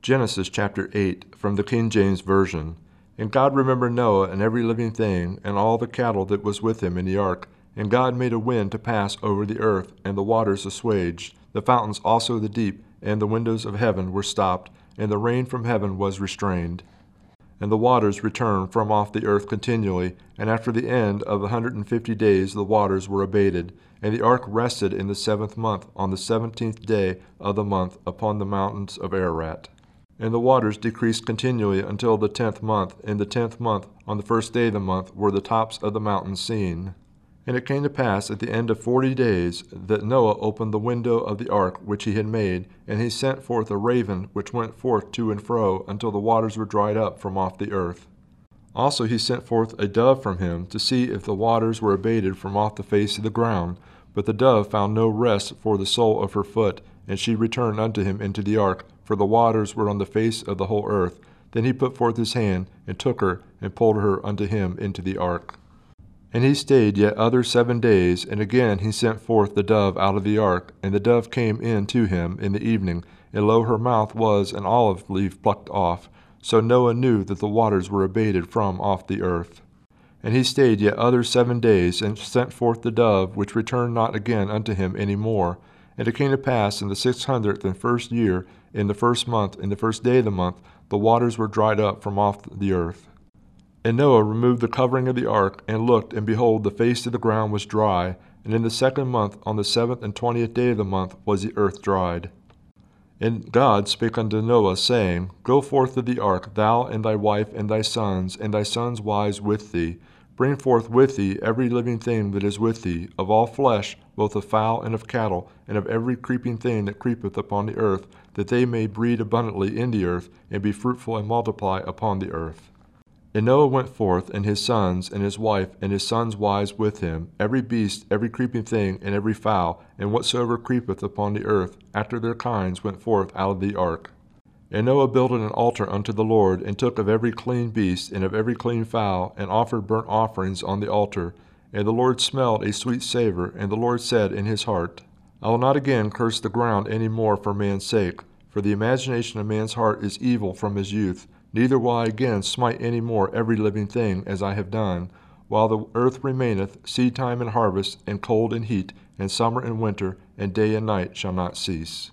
Genesis chapter 8 from the King James Version. And God remembered Noah and every living thing, and all the cattle that was with him in the ark. And God made a wind to pass over the earth, and the waters assuaged, the fountains also of the deep, and the windows of heaven were stopped, and the rain from heaven was restrained. And the waters returned from off the earth continually, and after the end of a hundred and fifty days the waters were abated. And the ark rested in the seventh month, on the seventeenth day of the month, upon the mountains of Ararat. And the waters decreased continually until the tenth month. In the tenth month, on the first day of the month, were the tops of the mountains seen. And it came to pass at the end of forty days that Noah opened the window of the ark which he had made, and he sent forth a raven which went forth to and fro until the waters were dried up from off the earth. Also he sent forth a dove from him to see if the waters were abated from off the face of the ground. But the dove found no rest for the sole of her foot, and she returned unto him into the ark, for the waters were on the face of the whole earth. Then he put forth his hand, and took her, and pulled her unto him into the ark. And he stayed yet other seven days, and again he sent forth the dove out of the ark, and the dove came in to him in the evening, and lo, her mouth was an olive leaf plucked off. So Noah knew that the waters were abated from off the earth. And he stayed yet other seven days, and sent forth the dove, which returned not again unto him any more. And it came to pass in the six hundredth and first year, in the first month, in the first day of the month, the waters were dried up from off the earth. And Noah removed the covering of the ark, and looked, and behold, the face of the ground was dry. And in the second month, on the seventh and twentieth day of the month, was the earth dried. And God spake unto Noah, saying, Go forth of the ark, thou and thy wife and thy sons, and thy sons' wives with thee. Bring forth with thee every living thing that is with thee, of all flesh, both of fowl and of cattle, and of every creeping thing that creepeth upon the earth, that they may breed abundantly in the earth, and be fruitful and multiply upon the earth. And Noah went forth, and his sons, and his wife, and his sons' wives with him, every beast, every creeping thing, and every fowl, and whatsoever creepeth upon the earth, after their kinds, went forth out of the ark. And Noah builded an altar unto the Lord, and took of every clean beast, and of every clean fowl, and offered burnt offerings on the altar. And the Lord smelled a sweet savor, and the Lord said in his heart, I will not again curse the ground any more for man's sake, for the imagination of man's heart is evil from his youth. Neither will I again smite any more every living thing, as I have done. While the earth remaineth, seed time and harvest, and cold and heat, and summer and winter, and day and night shall not cease.